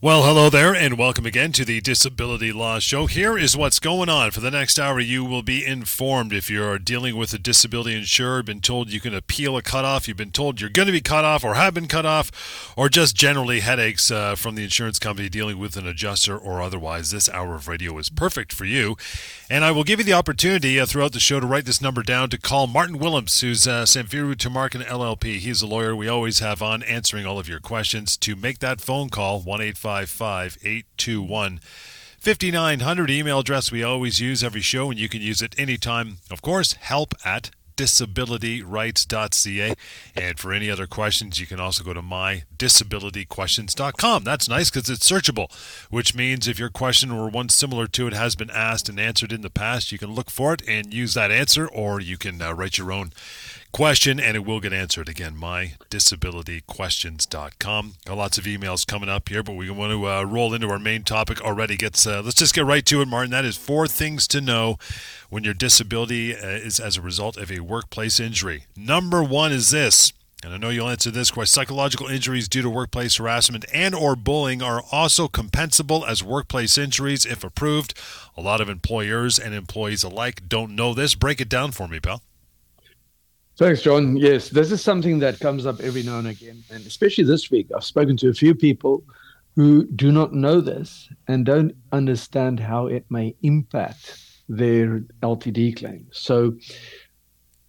Well, hello there, and welcome again to the Disability Law Show. Here is what's going on. For the next hour, you will be informed if you're dealing with a disability insurer, been told you can appeal a cutoff, you've been told you're going to be cut off or have been cut off, or just generally headaches uh, from the insurance company dealing with an adjuster or otherwise. This hour of radio is perfect for you. And I will give you the opportunity uh, throughout the show to write this number down to call Martin Willems, who's uh, Samfiru Tamarkin LLP. He's a lawyer we always have on answering all of your questions. To make that phone call, 1 855 821 5900 email address we always use every show and you can use it anytime. Of course help at disabilityrights.ca and for any other questions you can also go to mydisabilityquestions.com that's nice because it's searchable which means if your question or one similar to it has been asked and answered in the past you can look for it and use that answer or you can uh, write your own question and it will get answered. Again, mydisabilityquestions.com. Got lots of emails coming up here, but we want to uh, roll into our main topic already. Gets uh, Let's just get right to it, Martin. That is four things to know when your disability uh, is as a result of a workplace injury. Number one is this. And I know you'll answer this question. Psychological injuries due to workplace harassment and or bullying are also compensable as workplace injuries if approved. A lot of employers and employees alike don't know this. Break it down for me, pal. Thanks, John. Yes, this is something that comes up every now and again. And especially this week, I've spoken to a few people who do not know this and don't understand how it may impact their LTD claim. So,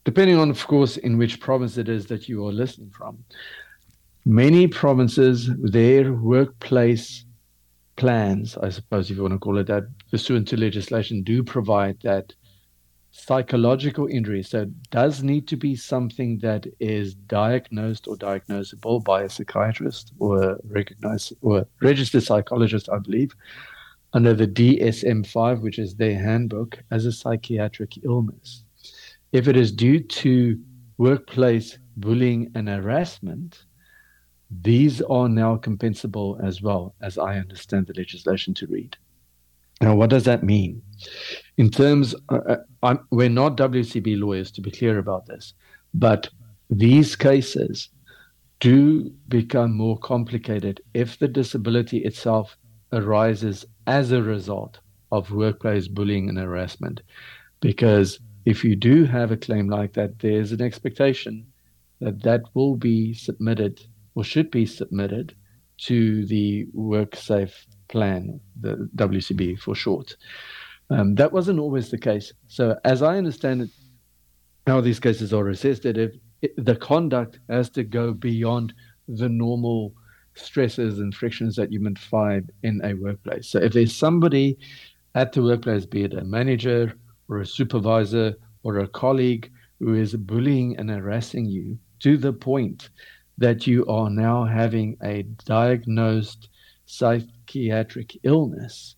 depending on, of course, in which province it is that you are listening from, many provinces, their workplace plans, I suppose if you want to call it that, pursuant to legislation, do provide that psychological injury. So it does need to be something that is diagnosed or diagnosable by a psychiatrist or a recognized or registered psychologist, I believe, under the DSM-5, which is their handbook, as a psychiatric illness. If it is due to workplace bullying and harassment, these are now compensable as well, as I understand the legislation to read. Now, what does that mean? In terms, uh, uh we're not WCB lawyers to be clear about this, but these cases do become more complicated if the disability itself arises as a result of workplace bullying and harassment. Because if you do have a claim like that, there's an expectation that that will be submitted or should be submitted to the WorkSafe plan, the WCB for short. Um, that wasn't always the case. So, as I understand it, how these cases are assessed, that if it, the conduct has to go beyond the normal stresses and frictions that you might find in a workplace. So, if there's somebody at the workplace, be it a manager or a supervisor or a colleague who is bullying and harassing you to the point that you are now having a diagnosed psychiatric illness,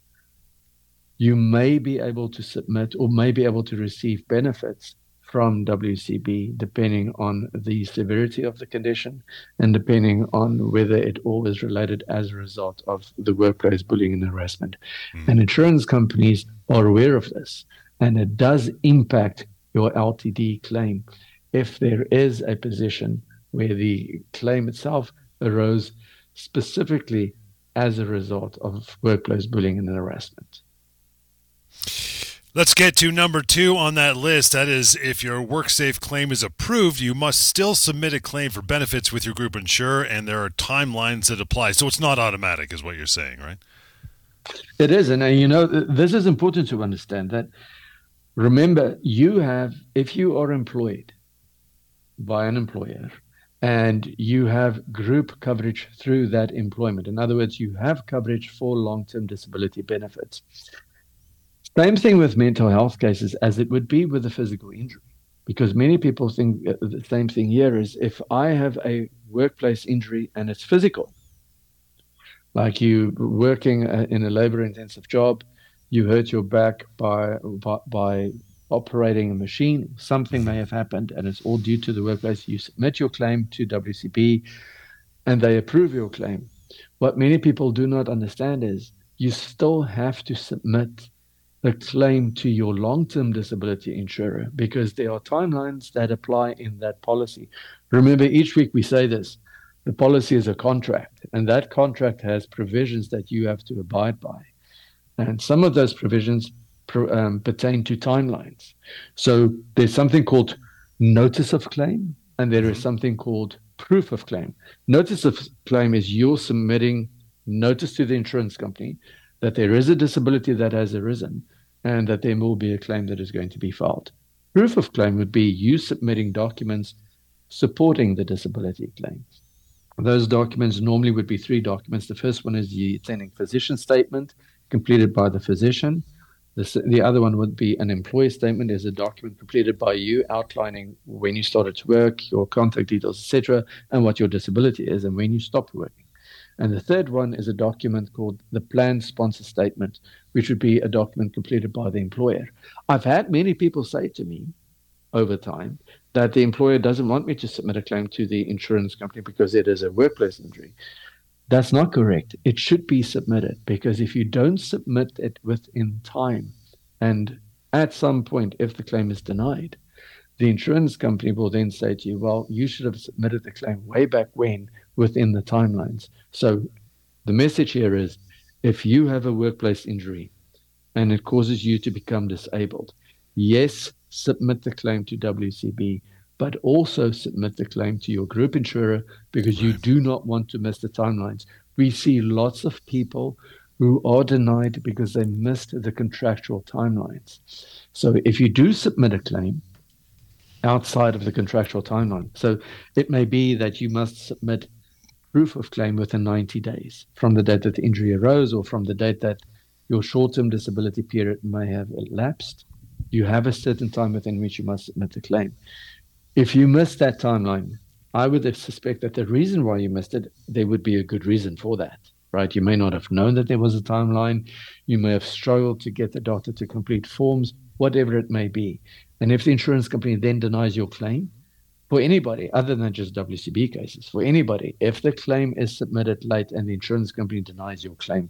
you may be able to submit or may be able to receive benefits from WCB depending on the severity of the condition and depending on whether it all is related as a result of the workplace bullying and harassment. Mm. And insurance companies are aware of this, and it does impact your LTD claim if there is a position where the claim itself arose specifically as a result of workplace bullying and harassment. Let's get to number two on that list. That is, if your WorkSafe claim is approved, you must still submit a claim for benefits with your group insurer, and there are timelines that apply. So it's not automatic, is what you're saying, right? It is. And, uh, you know, this is important to understand that remember, you have, if you are employed by an employer, and you have group coverage through that employment. In other words, you have coverage for long term disability benefits. Same thing with mental health cases as it would be with a physical injury, because many people think the same thing here is if I have a workplace injury and it's physical, like you working uh, in a labor intensive job, you hurt your back by, by, by operating a machine, something may mm-hmm. have happened, and it's all due to the workplace. You submit your claim to WCB, and they approve your claim. What many people do not understand is you still have to submit the claim to your long term disability insurer because there are timelines that apply in that policy. Remember, each week we say this The policy is a contract, and that contract has provisions that you have to abide by. And some of those provisions um, pertain to timelines. So there's something called notice of claim, and there is mm-hmm. something called proof of claim. Notice of claim is you're submitting notice to the insurance company that there is a disability that has arisen and that there will be a claim that is going to be filed. Proof of claim would be you submitting documents supporting the disability claim. Those documents normally would be three documents. The first one is the attending physician statement completed by the physician. The, the other one would be an employee statement is a document completed by you outlining when you started to work, your contact details, etc., and what your disability is and when you stopped working. And the third one is a document called the plan sponsor statement, which would be a document completed by the employer. I've had many people say to me over time that the employer doesn't want me to submit a claim to the insurance company because it is a workplace injury. That's not correct. It should be submitted because if you don't submit it within time, and at some point, if the claim is denied, the insurance company will then say to you, Well, you should have submitted the claim way back when within the timelines. So the message here is if you have a workplace injury and it causes you to become disabled, yes, submit the claim to WCB, but also submit the claim to your group insurer because you do not want to miss the timelines. We see lots of people who are denied because they missed the contractual timelines. So if you do submit a claim outside of the contractual timeline, so it may be that you must submit proof of claim within 90 days from the date that the injury arose or from the date that your short term disability period may have elapsed. You have a certain time within which you must submit the claim. If you missed that timeline, I would suspect that the reason why you missed it, there would be a good reason for that, right? You may not have known that there was a timeline. You may have struggled to get the doctor to complete forms, whatever it may be. And if the insurance company then denies your claim, for anybody other than just WCB cases, for anybody, if the claim is submitted late and the insurance company denies your claim,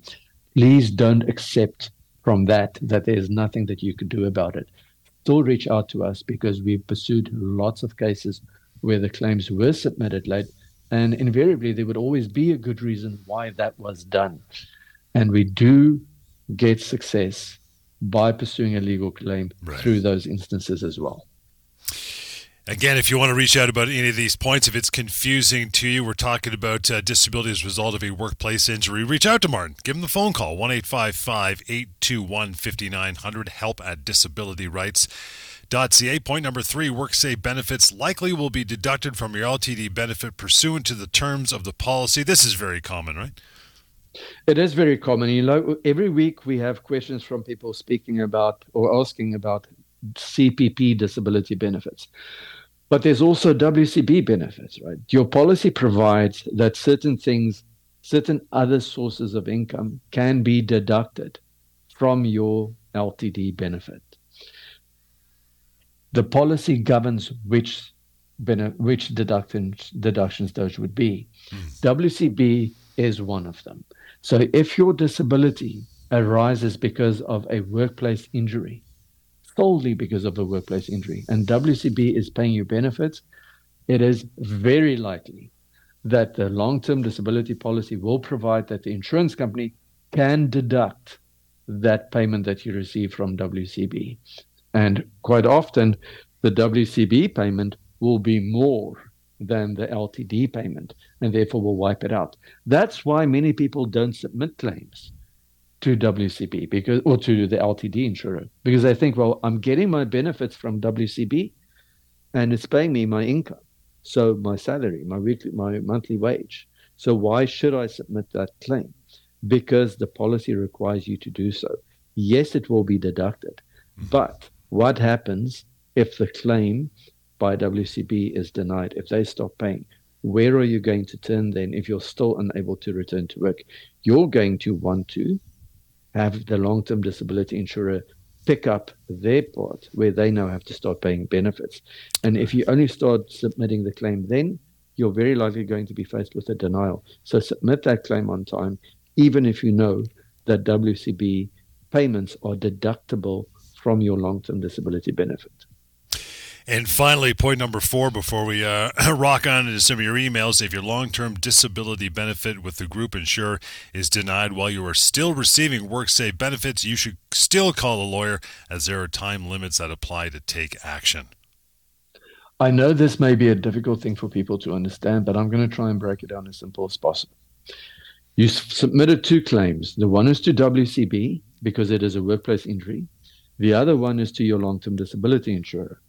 please don't accept from that that there's nothing that you can do about it. Still reach out to us because we've pursued lots of cases where the claims were submitted late, and invariably there would always be a good reason why that was done. And we do get success by pursuing a legal claim right. through those instances as well. Again, if you want to reach out about any of these points, if it's confusing to you, we're talking about uh, disability as a result of a workplace injury. Reach out to Martin. Give him the phone call, 1 821 5900, help at disabilityrights.ca. Point number three WorkSafe benefits likely will be deducted from your LTD benefit pursuant to the terms of the policy. This is very common, right? It is very common. You know, every week we have questions from people speaking about or asking about CPP disability benefits. But there's also WCB benefits, right? Your policy provides that certain things, certain other sources of income can be deducted from your LTD benefit. The policy governs which which deductions deductions those would be. Mm. WCB is one of them. So if your disability arises because of a workplace injury, solely because of a workplace injury, and WCB is paying you benefits, it is very likely that the long term disability policy will provide that the insurance company can deduct that payment that you receive from WCB. And quite often, the WCB payment will be more than the LTD payment, and therefore will wipe it out. That's why many people don't submit claims to WCB because or to the LTD insurer because they think, well, I'm getting my benefits from WCB, and it's paying me my income, so my salary, my weekly, my monthly wage. So why should I submit that claim? Because the policy requires you to do so. Yes, it will be deducted, mm-hmm. but what happens if the claim by WCB is denied? If they stop paying, where are you going to turn then if you're still unable to return to work? You're going to want to have the long term disability insurer pick up their part where they now have to start paying benefits. And if you only start submitting the claim then, you're very likely going to be faced with a denial. So submit that claim on time, even if you know that WCB payments are deductible from your long term disability benefit. And finally, point number four before we uh, rock on into some of your emails if your long term disability benefit with the group insurer is denied while you are still receiving WorkSafe benefits, you should still call a lawyer as there are time limits that apply to take action. I know this may be a difficult thing for people to understand, but I'm going to try and break it down as simple as possible. You submitted two claims. The one is to WCB because it is a workplace injury. The other one is to your long term disability insurer.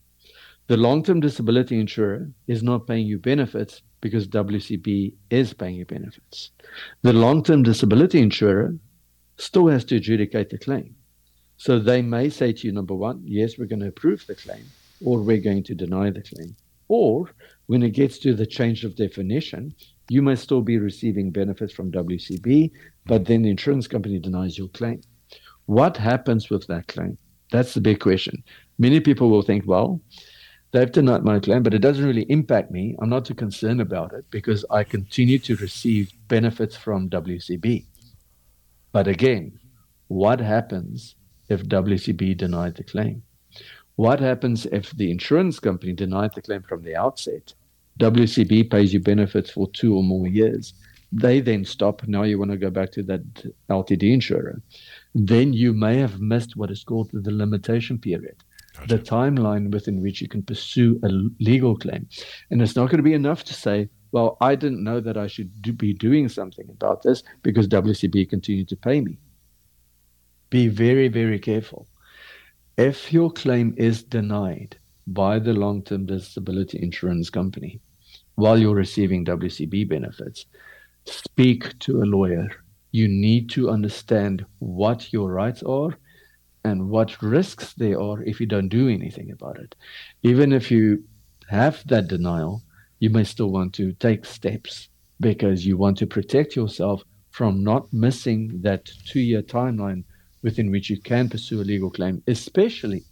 The long term disability insurer is not paying you benefits because WCB is paying you benefits. The long term disability insurer still has to adjudicate the claim. So they may say to you, number one, yes, we're going to approve the claim or we're going to deny the claim. Or when it gets to the change of definition, you may still be receiving benefits from WCB, but then the insurance company denies your claim. What happens with that claim? That's the big question. Many people will think, well, they've denied my claim, but it doesn't really impact me. I'm not too concerned about it because I continue to receive benefits from WCB. But again, what happens if WCB denied the claim? What happens if the insurance company denied the claim from the outset? WCB pays you benefits for two or more years. They then stop. Now you want to go back to that LTD insurer. Then you may have missed what is called the limitation period. The timeline within which you can pursue a legal claim. And it's not going to be enough to say, well, I didn't know that I should do, be doing something about this because WCB continued to pay me. Be very, very careful. If your claim is denied by the long term disability insurance company while you're receiving WCB benefits, speak to a lawyer. You need to understand what your rights are and what risks there are if you don't do anything about it. Even if you have that denial, you may still want to take steps because you want to protect yourself from not missing that two year timeline within which you can pursue a legal claim, especially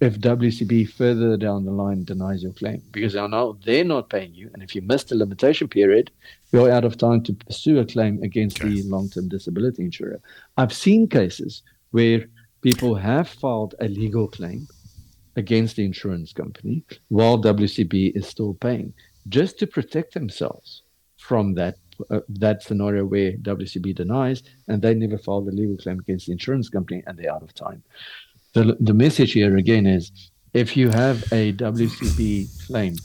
if WCB further down the line denies your claim, because now they're not paying you. And if you missed the limitation period, you're out of time to pursue a claim against okay. the long term disability insurer. I've seen cases where people have filed a legal claim against the insurance company while WCB is still paying just to protect themselves from that uh, that scenario where WCB denies and they never file the legal claim against the insurance company and they're out of time. The, the message here again is if you have a WCB claim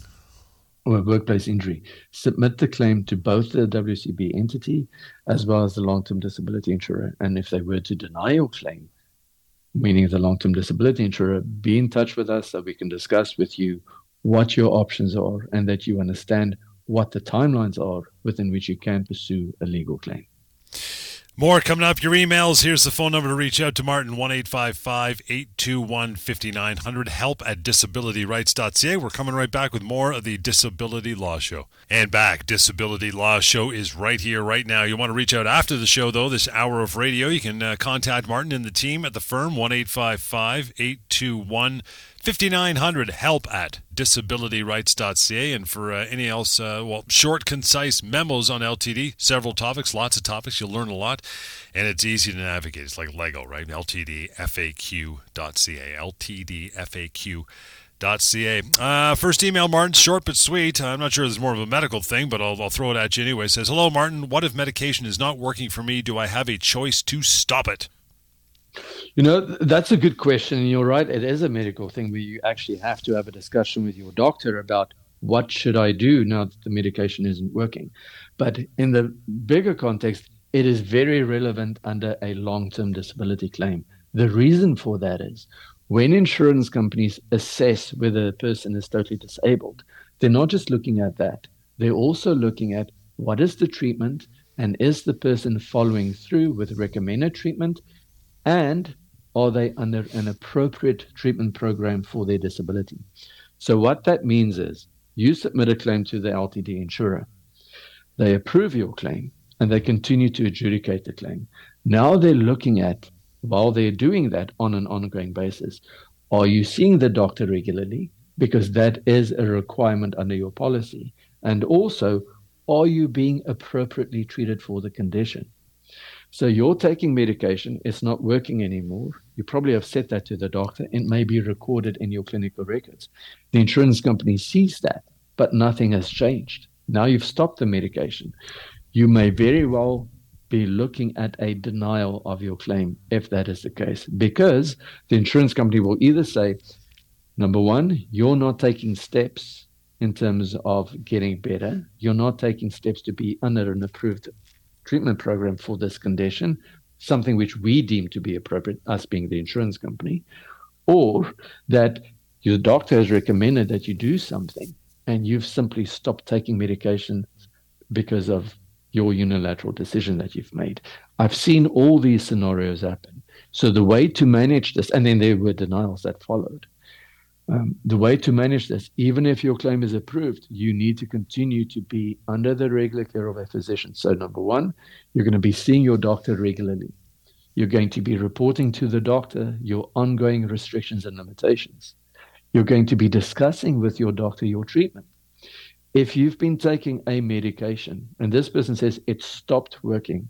or a workplace injury, submit the claim to both the WCB entity as well as the long term disability insurer. And if they were to deny your claim, meaning the long term disability insurer, be in touch with us so we can discuss with you what your options are and that you understand what the timelines are within which you can pursue a legal claim. More coming up. Your emails. Here's the phone number to reach out to Martin 1 821 5900. Help at disabilityrights.ca. We're coming right back with more of the Disability Law Show. And back. Disability Law Show is right here, right now. You want to reach out after the show, though, this hour of radio. You can uh, contact Martin and the team at the firm 1 821 5900 help at disabilityrights.ca and for uh, any else uh, well short concise memos on ltd several topics lots of topics you'll learn a lot. And it's easy to navigate. It's like lego right? Ltdfaq.ca ltdfaq.ca uh, first email martin short but sweet. I'm not sure it's more of a medical thing but I'll, I'll throw it at you anyway. It says hello martin. What if medication is not working for me? Do i have a choice to stop it you know, that's a good question. And you're right. It is a medical thing where you actually have to have a discussion with your doctor about what should I do now that the medication isn't working. But in the bigger context, it is very relevant under a long term disability claim. The reason for that is when insurance companies assess whether a person is totally disabled, they're not just looking at that, they're also looking at what is the treatment and is the person following through with recommended treatment and are they under an appropriate treatment program for their disability? So, what that means is you submit a claim to the LTD insurer, they approve your claim, and they continue to adjudicate the claim. Now they're looking at, while they're doing that on an ongoing basis, are you seeing the doctor regularly? Because that is a requirement under your policy. And also, are you being appropriately treated for the condition? So you're taking medication, it's not working anymore. You probably have said that to the doctor. It may be recorded in your clinical records. The insurance company sees that, but nothing has changed. Now you've stopped the medication. You may very well be looking at a denial of your claim if that is the case, because the insurance company will either say, number one, you're not taking steps in terms of getting better, you're not taking steps to be under an approved treatment program for this condition, something which we deem to be appropriate, us being the insurance company, or that your doctor has recommended that you do something and you've simply stopped taking medication because of your unilateral decision that you've made. I've seen all these scenarios happen. So the way to manage this, and then there were denials that followed. Um, the way to manage this, even if your claim is approved, you need to continue to be under the regular care of a physician. So, number one, you're going to be seeing your doctor regularly. You're going to be reporting to the doctor your ongoing restrictions and limitations. You're going to be discussing with your doctor your treatment. If you've been taking a medication and this person says it stopped working,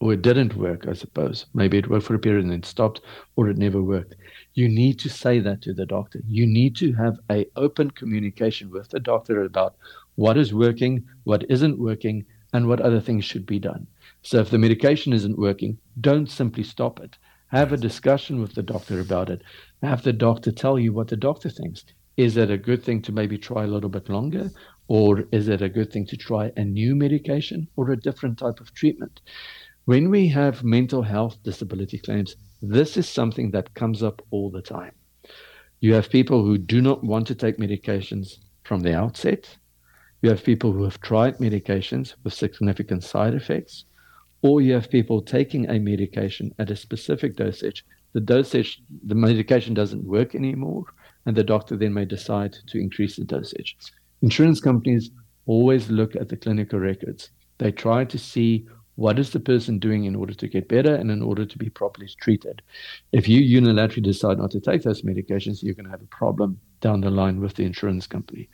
or it didn't work, I suppose. Maybe it worked for a period and then stopped, or it never worked. You need to say that to the doctor. You need to have a open communication with the doctor about what is working, what isn't working, and what other things should be done. So if the medication isn't working, don't simply stop it. Have a discussion with the doctor about it. Have the doctor tell you what the doctor thinks. Is it a good thing to maybe try a little bit longer? Or is it a good thing to try a new medication or a different type of treatment? When we have mental health disability claims, this is something that comes up all the time. You have people who do not want to take medications from the outset. You have people who have tried medications with significant side effects. Or you have people taking a medication at a specific dosage. The dosage, the medication doesn't work anymore, and the doctor then may decide to increase the dosage. Insurance companies always look at the clinical records. They try to see what is the person doing in order to get better and in order to be properly treated? If you unilaterally decide not to take those medications, you're going to have a problem down the line with the insurance company.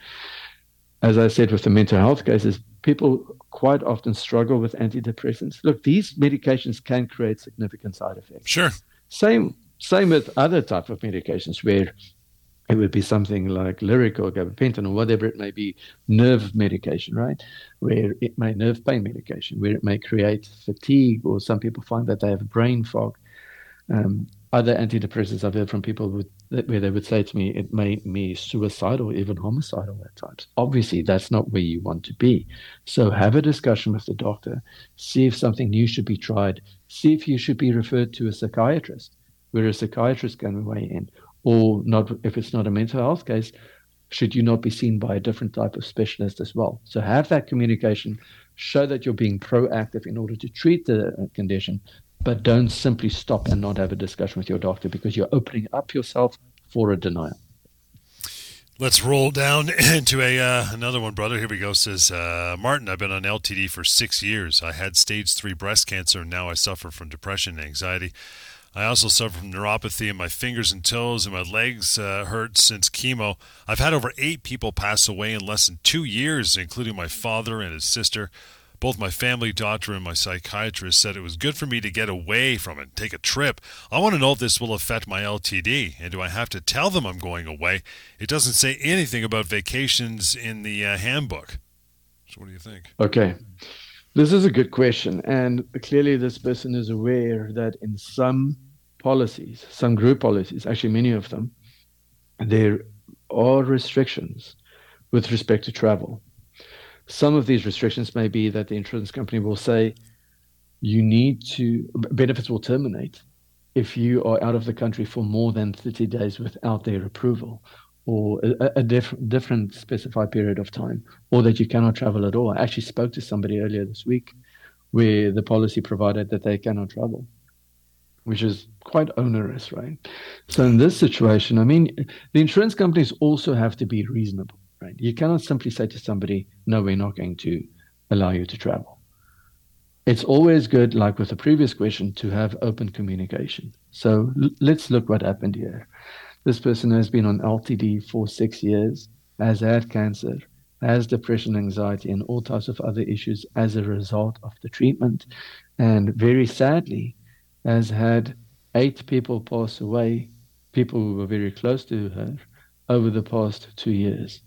As I said with the mental health cases, people quite often struggle with antidepressants. Look, these medications can create significant side effects. Sure. Same same with other type of medications where it would be something like Lyrica or gabapentin or whatever it may be, nerve medication, right? Where it may nerve pain medication, where it may create fatigue, or some people find that they have brain fog. Um, other antidepressants I've heard from people where they would say to me, it made me suicidal, even homicidal at times. Obviously, that's not where you want to be. So have a discussion with the doctor, see if something new should be tried, see if you should be referred to a psychiatrist, where a psychiatrist can weigh in, or not if it's not a mental health case should you not be seen by a different type of specialist as well so have that communication show that you're being proactive in order to treat the condition but don't simply stop and not have a discussion with your doctor because you're opening up yourself for a denial Let's roll down into a uh, another one, brother. Here we go. Says uh, Martin, I've been on LTD for six years. I had stage three breast cancer, and now I suffer from depression and anxiety. I also suffer from neuropathy in my fingers and toes, and my legs uh, hurt since chemo. I've had over eight people pass away in less than two years, including my father and his sister. Both my family doctor and my psychiatrist said it was good for me to get away from it, take a trip. I want to know if this will affect my LTD, and do I have to tell them I'm going away? It doesn't say anything about vacations in the uh, handbook. So, what do you think? Okay. This is a good question. And clearly, this person is aware that in some policies, some group policies, actually, many of them, there are restrictions with respect to travel. Some of these restrictions may be that the insurance company will say you need to, benefits will terminate if you are out of the country for more than 30 days without their approval or a, a diff- different specified period of time, or that you cannot travel at all. I actually spoke to somebody earlier this week where the policy provided that they cannot travel, which is quite onerous, right? So in this situation, I mean, the insurance companies also have to be reasonable, right? You cannot simply say to somebody, no, we're not going to allow you to travel. It's always good, like with the previous question, to have open communication. So l- let's look what happened here. This person has been on LTD for six years, has had cancer, has depression, anxiety, and all types of other issues as a result of the treatment. and very sadly has had eight people pass away, people who were very close to her, over the past two years.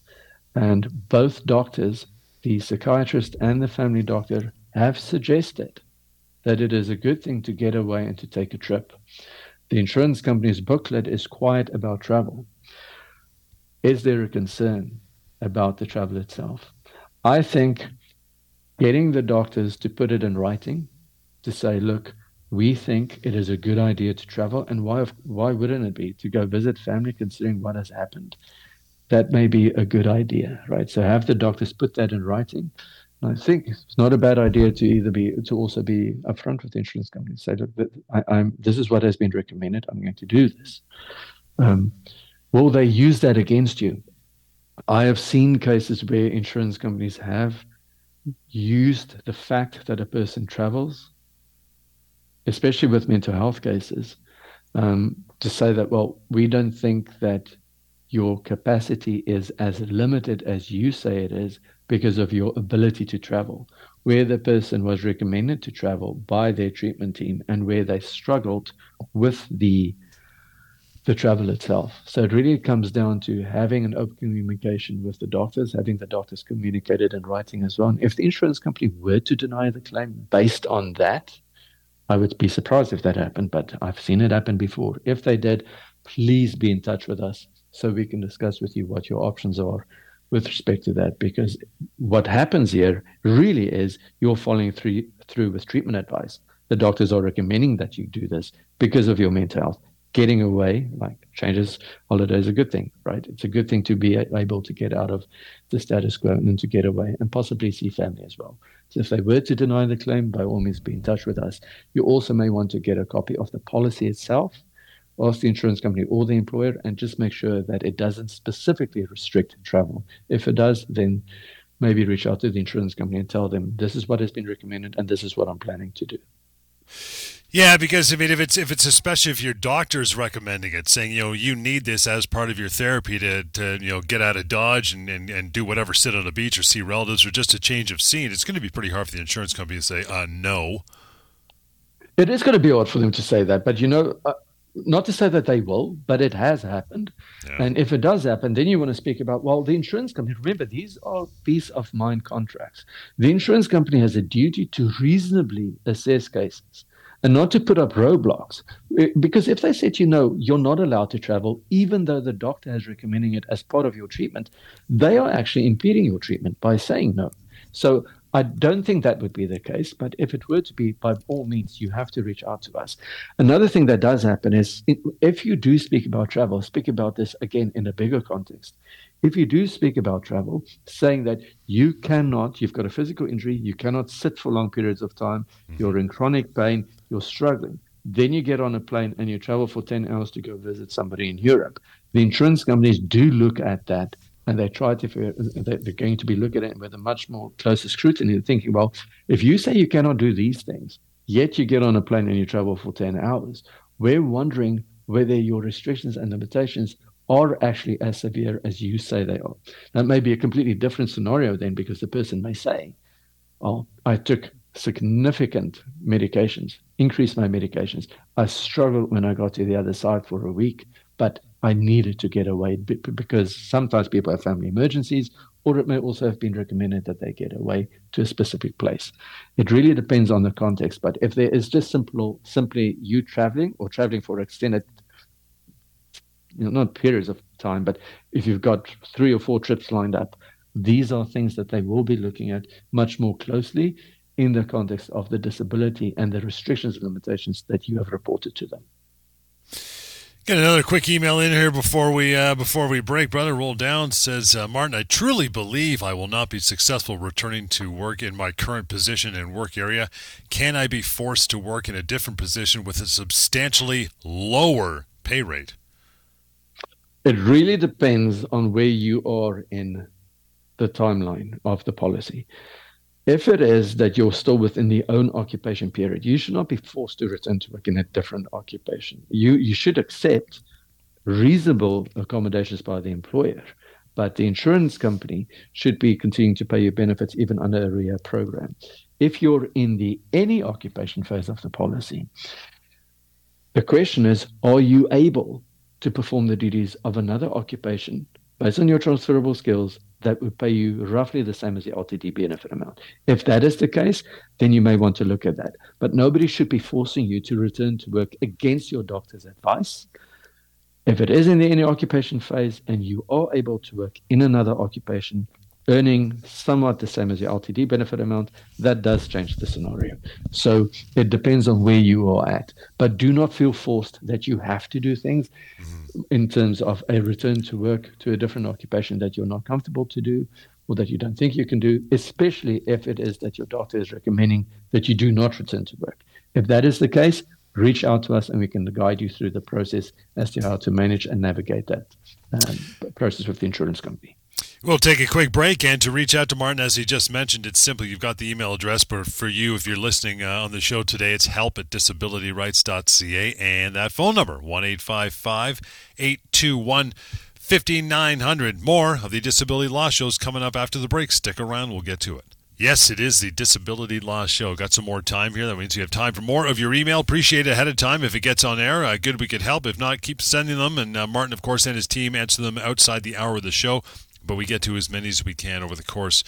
And both doctors, the psychiatrist and the family doctor, have suggested that it is a good thing to get away and to take a trip. The insurance company's booklet is quiet about travel. Is there a concern about the travel itself? I think getting the doctors to put it in writing, to say, look, we think it is a good idea to travel, and why why wouldn't it be to go visit family, considering what has happened? That may be a good idea, right? So have the doctors put that in writing. I think it's not a bad idea to either be to also be upfront with the insurance company. and Say, look, I, am this is what has been recommended. I'm going to do this. Um, will they use that against you? I have seen cases where insurance companies have used the fact that a person travels especially with mental health cases, um, to say that, well, we don't think that your capacity is as limited as you say it is because of your ability to travel. Where the person was recommended to travel by their treatment team and where they struggled with the the travel itself. So it really comes down to having an open communication with the doctors, having the doctors communicated in writing as well. And if the insurance company were to deny the claim based on that, I would be surprised if that happened, but I've seen it happen before. If they did, please be in touch with us so we can discuss with you what your options are with respect to that. Because what happens here really is you're following through, through with treatment advice. The doctors are recommending that you do this because of your mental health getting away, like changes, holiday is a good thing, right? It's a good thing to be able to get out of the status quo and to get away and possibly see family as well. So if they were to deny the claim, by all means be in touch with us. You also may want to get a copy of the policy itself, ask the insurance company or the employer, and just make sure that it doesn't specifically restrict travel. If it does, then maybe reach out to the insurance company and tell them this is what has been recommended and this is what I'm planning to do. Yeah, because I mean, if it's if it's especially if your doctor's recommending it, saying you know you need this as part of your therapy to, to you know get out of Dodge and, and, and do whatever, sit on a beach or see relatives or just a change of scene, it's going to be pretty hard for the insurance company to say uh, no. It is going to be odd for them to say that, but you know, uh, not to say that they will, but it has happened. Yeah. And if it does happen, then you want to speak about well, the insurance company. Remember, these are peace of mind contracts. The insurance company has a duty to reasonably assess cases and not to put up roadblocks. Eh, because if they said, to you know, you're not allowed to travel, even though the doctor is recommending it as part of your treatment, they are actually impeding your treatment by saying no. So I don't think that would be the case, but if it were to be, by all means, you have to reach out to us. Another thing that does happen is if you do speak about travel, speak about this again in a bigger context if you do speak about travel, saying that you cannot, you've got a physical injury, you cannot sit for long periods of time, mm-hmm. you're in chronic pain, you're struggling, then you get on a plane and you travel for 10 hours to go visit somebody in Europe. The insurance companies do look at that and they try to, they're going to be looking at it with a much more closer scrutiny, and thinking, well, if you say you cannot do these things, yet you get on a plane and you travel for 10 hours, we're wondering whether your restrictions and limitations are actually as severe as you say they are. That may be a completely different scenario then because the person may say, Oh, I took significant medications, increased my medications. I struggled when I got to the other side for a week, but I needed to get away because sometimes people have family emergencies, or it may also have been recommended that they get away to a specific place. It really depends on the context. But if there is just simple, simply you traveling or traveling for extended you know, not periods of time, but if you've got three or four trips lined up, these are things that they will be looking at much more closely in the context of the disability and the restrictions and limitations that you have reported to them. Get another quick email in here before we uh, before we break. Brother Roll Down says, uh, Martin, I truly believe I will not be successful returning to work in my current position and work area. Can I be forced to work in a different position with a substantially lower pay rate? It really depends on where you are in the timeline of the policy. If it is that you're still within the own occupation period, you should not be forced to return to work in a different occupation. You you should accept reasonable accommodations by the employer, but the insurance company should be continuing to pay you benefits even under a rehab program. If you're in the any occupation phase of the policy, the question is are you able to perform the duties of another occupation based on your transferable skills that would pay you roughly the same as the LTD benefit amount. If that is the case, then you may want to look at that. But nobody should be forcing you to return to work against your doctor's advice. If it is in the any occupation phase and you are able to work in another occupation, earning somewhat the same as your LTD benefit amount, that does change the scenario. So it depends on where you are at. But do not feel forced that you have to do things mm-hmm. in terms of a return to work to a different occupation that you're not comfortable to do or that you don't think you can do, especially if it is that your doctor is recommending that you do not return to work. If that is the case, reach out to us and we can guide you through the process as to how to manage and navigate that um, process with the insurance company. We'll take a quick break, and to reach out to Martin, as he just mentioned, it's simple. You've got the email address, but for you, if you're listening uh, on the show today, it's help at disabilityrights.ca, and that phone number, 1 821 5900. More of the Disability Law Shows coming up after the break. Stick around, we'll get to it. Yes, it is the Disability Law Show. Got some more time here. That means you have time for more of your email. Appreciate it ahead of time if it gets on air. Uh, good we could help. If not, keep sending them. And uh, Martin, of course, and his team answer them outside the hour of the show but we get to as many as we can over the course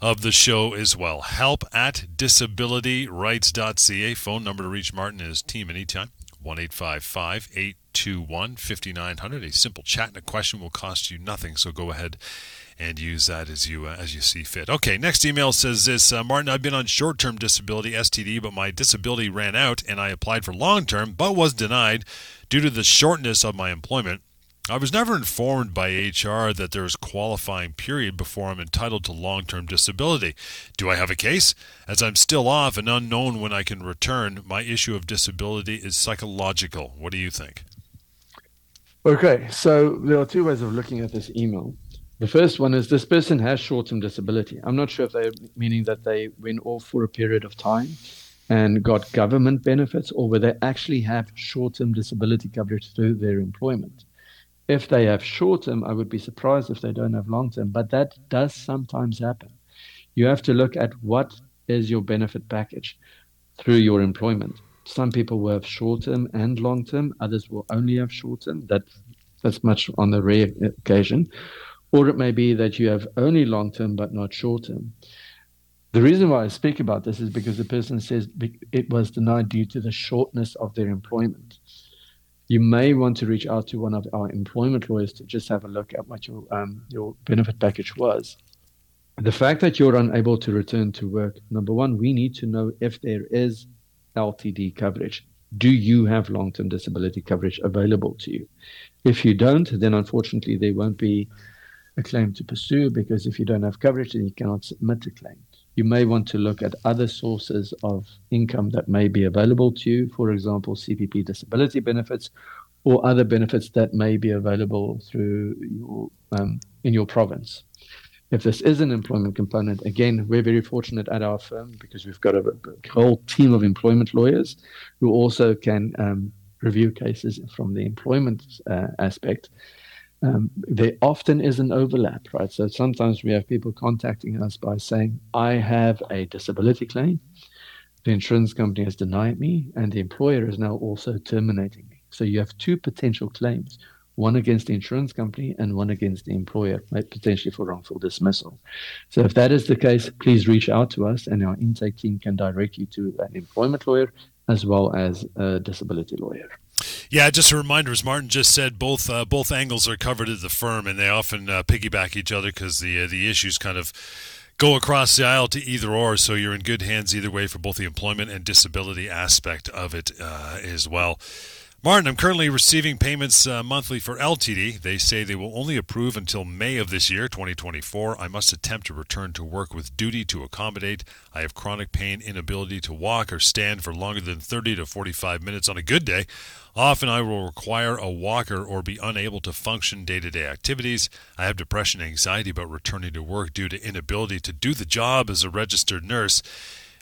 of the show as well. Help at disabilityrights.ca. Phone number to reach Martin and his team anytime 1 821 5900. A simple chat and a question will cost you nothing, so go ahead and use that as you uh, as you see fit. Okay, next email says this uh, Martin, I've been on short-term disability STD, but my disability ran out and I applied for long-term but was denied due to the shortness of my employment. I was never informed by HR that there is qualifying period before I'm entitled to long term disability. Do I have a case? As I'm still off and unknown when I can return, my issue of disability is psychological. What do you think? Okay, so there are two ways of looking at this email. The first one is this person has short term disability. I'm not sure if they're meaning that they went off for a period of time and got government benefits or whether they actually have short term disability coverage through their employment if they have short term, I would be surprised if they don't have long term, but that does sometimes happen. You have to look at what is your benefit package through your employment. Some people will have short term and long term, others will only have short term. That, that's much on the rare occasion. Or it may be that you have only long term but not short term. The reason why I speak about this is because the person says it was denied due to the shortness of their employment you may want to reach out to one of our employment lawyers to just have a look at what your um, your benefit package was. The fact that you're unable to return to work, number one, we need to know if there is LTD coverage. Do you have long term disability coverage available to you? If you don't, then unfortunately there won't be a claim to pursue because if you don't have coverage, then you cannot submit a claim you may want to look at other sources of income that may be available to you, for example, CPP disability benefits or other benefits that may be available through your um, in your province. If this is an employment component, again, we're very fortunate at our firm because we've got a, a whole team of employment lawyers who also can um, review cases from the employment uh, aspect um, there often is an overlap, right? So sometimes we have people contacting us by saying, I have a disability claim. The insurance company has denied me, and the employer is now also terminating me. So you have two potential claims one against the insurance company and one against the employer, potentially for wrongful dismissal. So if that is the case, please reach out to us, and our intake team can direct you to an employment lawyer as well as a disability lawyer. Yeah, just a reminder, as Martin just said, both uh, both angles are covered at the firm, and they often uh, piggyback each other because the uh, the issues kind of go across the aisle to either or. So you're in good hands either way for both the employment and disability aspect of it uh, as well. Martin, I'm currently receiving payments uh, monthly for LTD. They say they will only approve until May of this year, 2024. I must attempt to return to work with duty to accommodate. I have chronic pain, inability to walk or stand for longer than 30 to 45 minutes on a good day. Often I will require a walker or be unable to function day to day activities. I have depression and anxiety about returning to work due to inability to do the job as a registered nurse.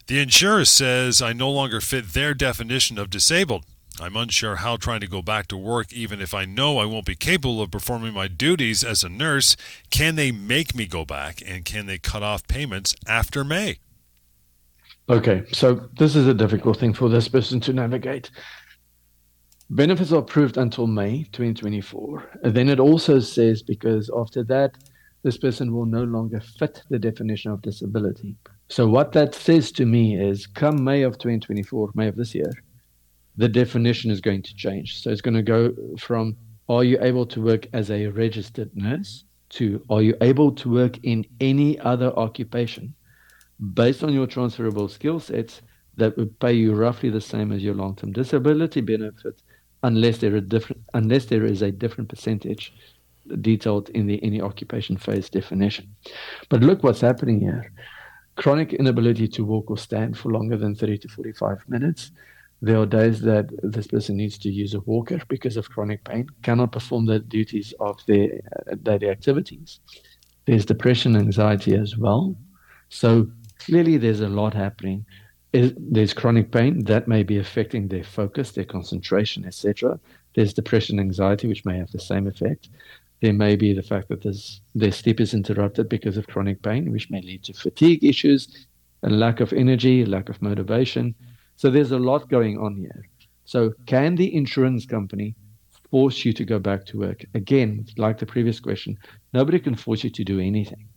The insurer says I no longer fit their definition of disabled. I'm unsure how trying to go back to work, even if I know I won't be capable of performing my duties as a nurse, can they make me go back and can they cut off payments after May? Okay, so this is a difficult thing for this person to navigate. Benefits are approved until May 2024. And then it also says because after that, this person will no longer fit the definition of disability. So what that says to me is come May of 2024, May of this year, the definition is going to change. So it's going to go from are you able to work as a registered nurse to are you able to work in any other occupation based on your transferable skill sets that would pay you roughly the same as your long-term disability benefit unless there are different unless there is a different percentage detailed in the any occupation phase definition. But look what's happening here. Chronic inability to walk or stand for longer than 30 to 45 minutes. There are days that this person needs to use a walker because of chronic pain, cannot perform the duties of their uh, daily activities. There's depression, anxiety as well. So clearly, there's a lot happening. There's chronic pain that may be affecting their focus, their concentration, etc. There's depression, anxiety, which may have the same effect. There may be the fact that their sleep is interrupted because of chronic pain, which may lead to fatigue issues, a lack of energy, lack of motivation. So there's a lot going on here. So can the insurance company force you to go back to work? Again, like the previous question, nobody can force you to do anything.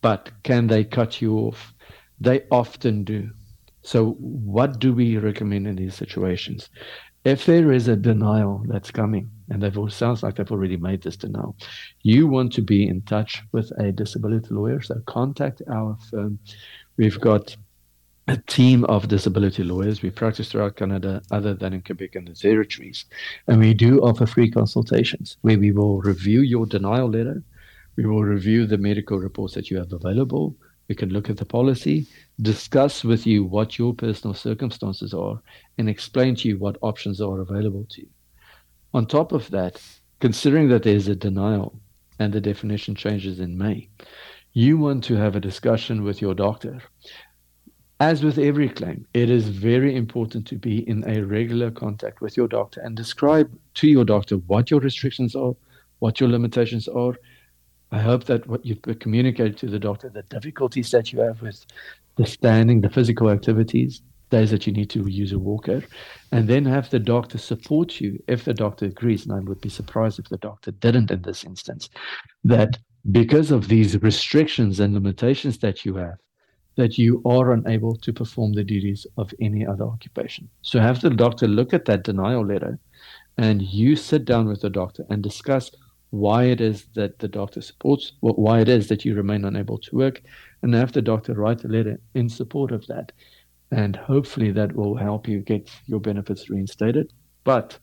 But can they cut you off? They often do. So what do we recommend in these situations? If there is a denial that's coming, and they've sounds like they've already made this denial. You want to be in touch with a disability lawyer, so contact our firm. We've got a team of disability lawyers. We practice throughout Canada, other than in Quebec and the territories, and we do offer free consultations where we will review your denial letter. We will review the medical reports that you have available. We can look at the policy, discuss with you what your personal circumstances are, and explain to you what options are available to you. On top of that, considering that there's a denial and the definition changes in May, you want to have a discussion with your doctor. As with every claim, it is very important to be in a regular contact with your doctor and describe to your doctor what your restrictions are, what your limitations are. I hope that what you've communicated to the doctor, the difficulties that you have with the standing, the physical activities, days that you need to use a walker, and then have the doctor support you if the doctor agrees. And I would be surprised if the doctor didn't in this instance, that because of these restrictions and limitations that you have, that you are unable to perform the duties of any other occupation. So have the doctor look at that denial letter and you sit down with the doctor and discuss why it is that the doctor supports, why it is that you remain unable to work, and have the doctor write a letter in support of that and hopefully that will help you get your benefits reinstated. But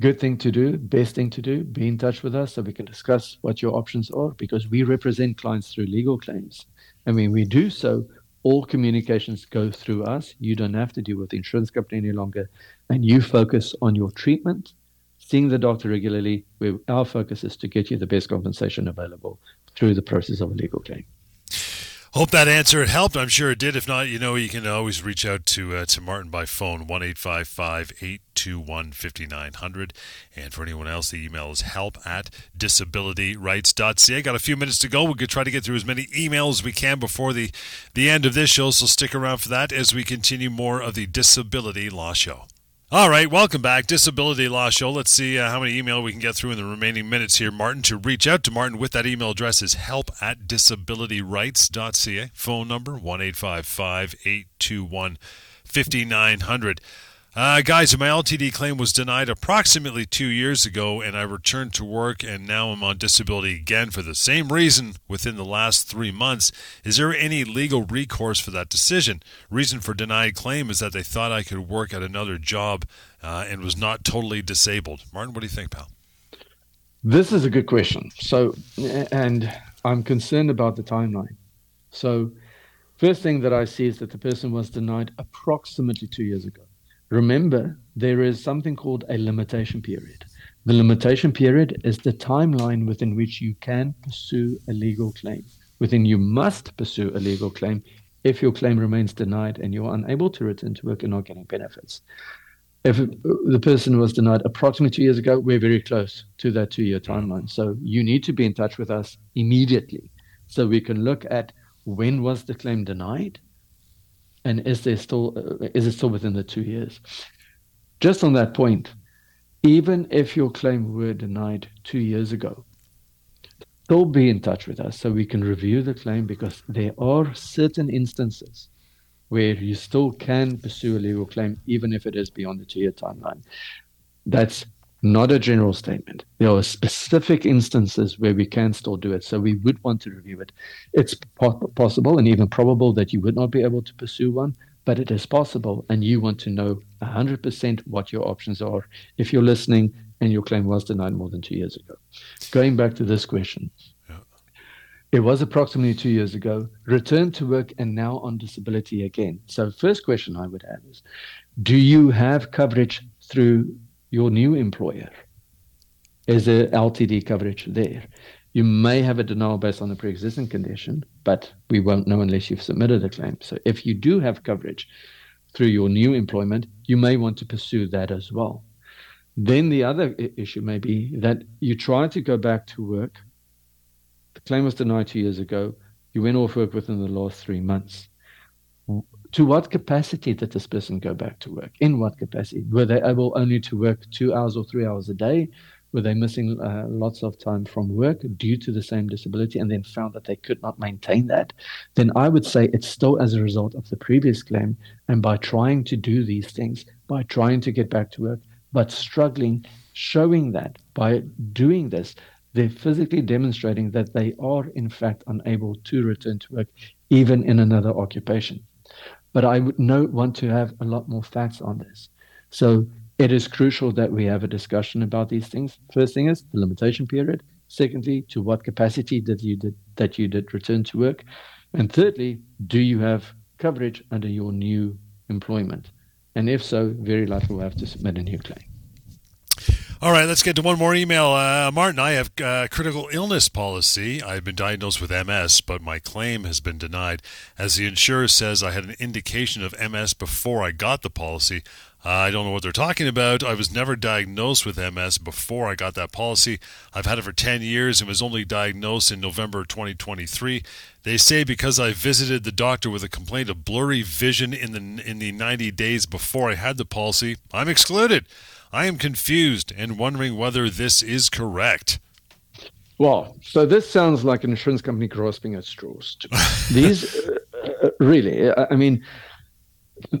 good thing to do, best thing to do, be in touch with us so we can discuss what your options are because we represent clients through legal claims. And when we do so, all communications go through us. You don't have to deal with the insurance company any longer. And you focus on your treatment, seeing the doctor regularly, where our focus is to get you the best compensation available through the process of a legal claim. Hope that answer helped. I'm sure it did. If not, you know, you can always reach out to uh, to Martin by phone, 1 821 5900. And for anyone else, the email is help at disabilityrights.ca. Got a few minutes to go. We could try to get through as many emails as we can before the, the end of this show, so stick around for that as we continue more of the Disability Law Show. All right, welcome back. Disability Law Show. Let's see uh, how many email we can get through in the remaining minutes here. Martin, to reach out to Martin with that email address is help at disabilityrights.ca. Phone number 1 821 5900. Uh, guys, my LTD claim was denied approximately two years ago, and I returned to work, and now I'm on disability again for the same reason within the last three months. Is there any legal recourse for that decision? Reason for denied claim is that they thought I could work at another job uh, and was not totally disabled. Martin, what do you think, pal? This is a good question. So, and I'm concerned about the timeline. So, first thing that I see is that the person was denied approximately two years ago. Remember, there is something called a limitation period. The limitation period is the timeline within which you can pursue a legal claim, within you must pursue a legal claim if your claim remains denied and you're unable to return to work and not getting benefits. If the person was denied approximately two years ago, we're very close to that two year timeline. So you need to be in touch with us immediately so we can look at when was the claim denied and is there still is it still within the two years? Just on that point, even if your claim were denied two years ago, still be in touch with us so we can review the claim because there are certain instances where you still can pursue a legal claim even if it is beyond the two-year timeline. That's not a general statement. There are specific instances where we can still do it, so we would want to review it. It's po- possible and even probable that you would not be able to pursue one, but it is possible, and you want to know 100% what your options are if you're listening and your claim was denied more than two years ago. Going back to this question. Yeah. It was approximately two years ago, returned to work and now on disability again. So, first question I would have is Do you have coverage through your new employer? Is there LTD coverage there? You may have a denial based on a pre existing condition, but we won't know unless you've submitted a claim. So if you do have coverage through your new employment, you may want to pursue that as well. Then the other issue may be that you try to go back to work. The claim was denied two years ago. You went off work within the last three months. To what capacity did this person go back to work? In what capacity? Were they able only to work two hours or three hours a day? were they missing uh, lots of time from work due to the same disability and then found that they could not maintain that, then I would say it's still as a result of the previous claim. And by trying to do these things, by trying to get back to work, but struggling, showing that by doing this, they're physically demonstrating that they are, in fact, unable to return to work, even in another occupation. But I would know, want to have a lot more facts on this. So it is crucial that we have a discussion about these things. First thing is the limitation period. Secondly, to what capacity did you did, that you did return to work, and thirdly, do you have coverage under your new employment? And if so, very likely we'll have to submit a new claim. All right, let's get to one more email. Uh, Martin, I have uh, critical illness policy. I've been diagnosed with MS, but my claim has been denied. As the insurer says, I had an indication of MS before I got the policy. Uh, I don't know what they're talking about. I was never diagnosed with MS before I got that policy. I've had it for 10 years and was only diagnosed in November 2023. They say because I visited the doctor with a complaint of blurry vision in the in the 90 days before I had the policy, I'm excluded. I am confused and wondering whether this is correct. Well, so this sounds like an insurance company grasping at straws. These, uh, uh, really, I mean,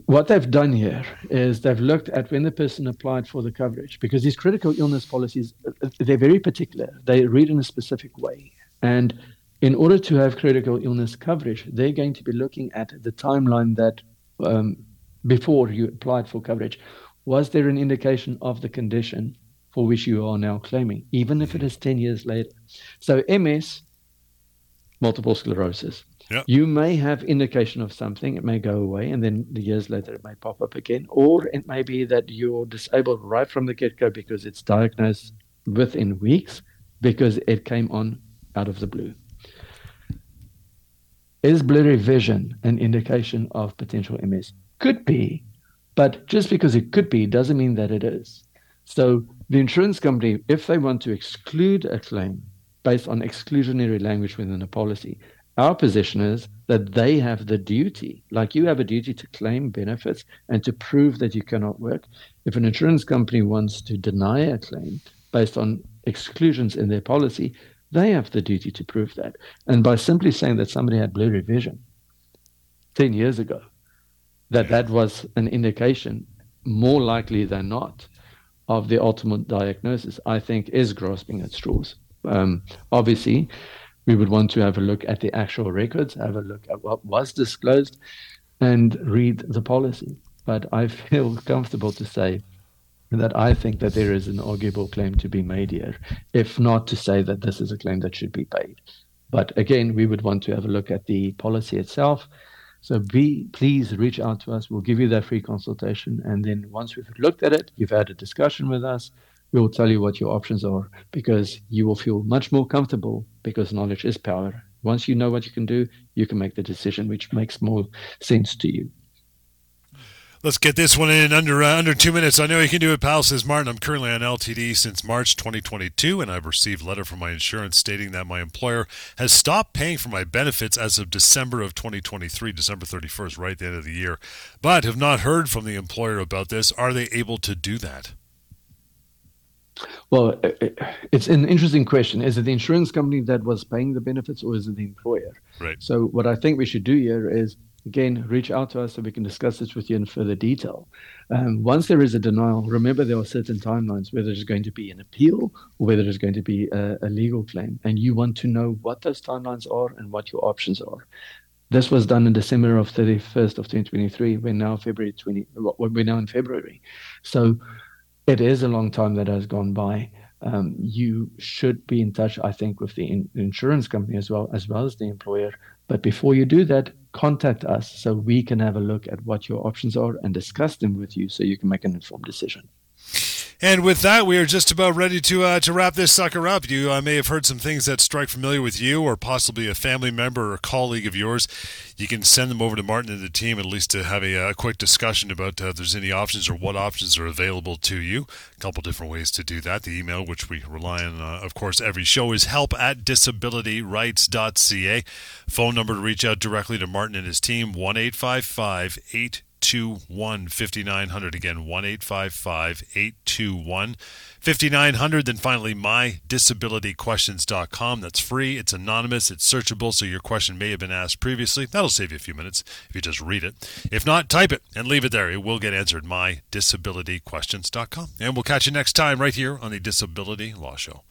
what they've done here is they've looked at when the person applied for the coverage because these critical illness policies they're very particular they read in a specific way and in order to have critical illness coverage they're going to be looking at the timeline that um, before you applied for coverage was there an indication of the condition for which you are now claiming even if it is 10 years later so ms multiple sclerosis Yep. You may have indication of something, it may go away, and then the years later it may pop up again. Or it may be that you're disabled right from the get go because it's diagnosed within weeks because it came on out of the blue. Is blurry vision an indication of potential MS? Could be, but just because it could be doesn't mean that it is. So the insurance company, if they want to exclude a claim based on exclusionary language within a policy, our position is that they have the duty, like you have a duty to claim benefits and to prove that you cannot work. If an insurance company wants to deny a claim based on exclusions in their policy, they have the duty to prove that. And by simply saying that somebody had blurry vision 10 years ago, that that was an indication, more likely than not, of the ultimate diagnosis, I think is grasping at straws. Um, obviously, we would want to have a look at the actual records, have a look at what was disclosed, and read the policy. But I feel comfortable to say that I think that there is an arguable claim to be made here, if not to say that this is a claim that should be paid. But again, we would want to have a look at the policy itself. So be please reach out to us. We'll give you that free consultation. And then once we've looked at it, you've had a discussion with us, we will tell you what your options are because you will feel much more comfortable because knowledge is power. Once you know what you can do, you can make the decision which makes more sense to you. Let's get this one in under uh, under two minutes. I know you can do it, pal. Says Martin. I'm currently on LTD since March 2022, and I've received a letter from my insurance stating that my employer has stopped paying for my benefits as of December of 2023, December 31st, right at the end of the year. But have not heard from the employer about this. Are they able to do that? Well, it's an interesting question. Is it the insurance company that was paying the benefits, or is it the employer? Right. So, what I think we should do here is again, reach out to us so we can discuss this with you in further detail. Um, once there is a denial, remember there are certain timelines, whether there's going to be an appeal or whether there's going to be a, a legal claim. And you want to know what those timelines are and what your options are. This was done in December of 31st of 2023. We're now February 20. We're now in February, so it is a long time that has gone by. Um, you should be in touch, I think, with the in- insurance company as well as well as the employer. But before you do that, contact us so we can have a look at what your options are and discuss them with you so you can make an informed decision. And with that, we are just about ready to uh, to wrap this sucker up. You uh, may have heard some things that strike familiar with you, or possibly a family member or colleague of yours. You can send them over to Martin and the team, at least to have a, a quick discussion about uh, if there's any options or what options are available to you. A couple different ways to do that. The email, which we rely on, uh, of course, every show, is help at disabilityrights.ca. Phone number to reach out directly to Martin and his team: one eight five five eight. 821 5900. Again, 1 821 5900. Then finally, mydisabilityquestions.com. That's free, it's anonymous, it's searchable, so your question may have been asked previously. That'll save you a few minutes if you just read it. If not, type it and leave it there. It will get answered. Mydisabilityquestions.com. And we'll catch you next time right here on the Disability Law Show.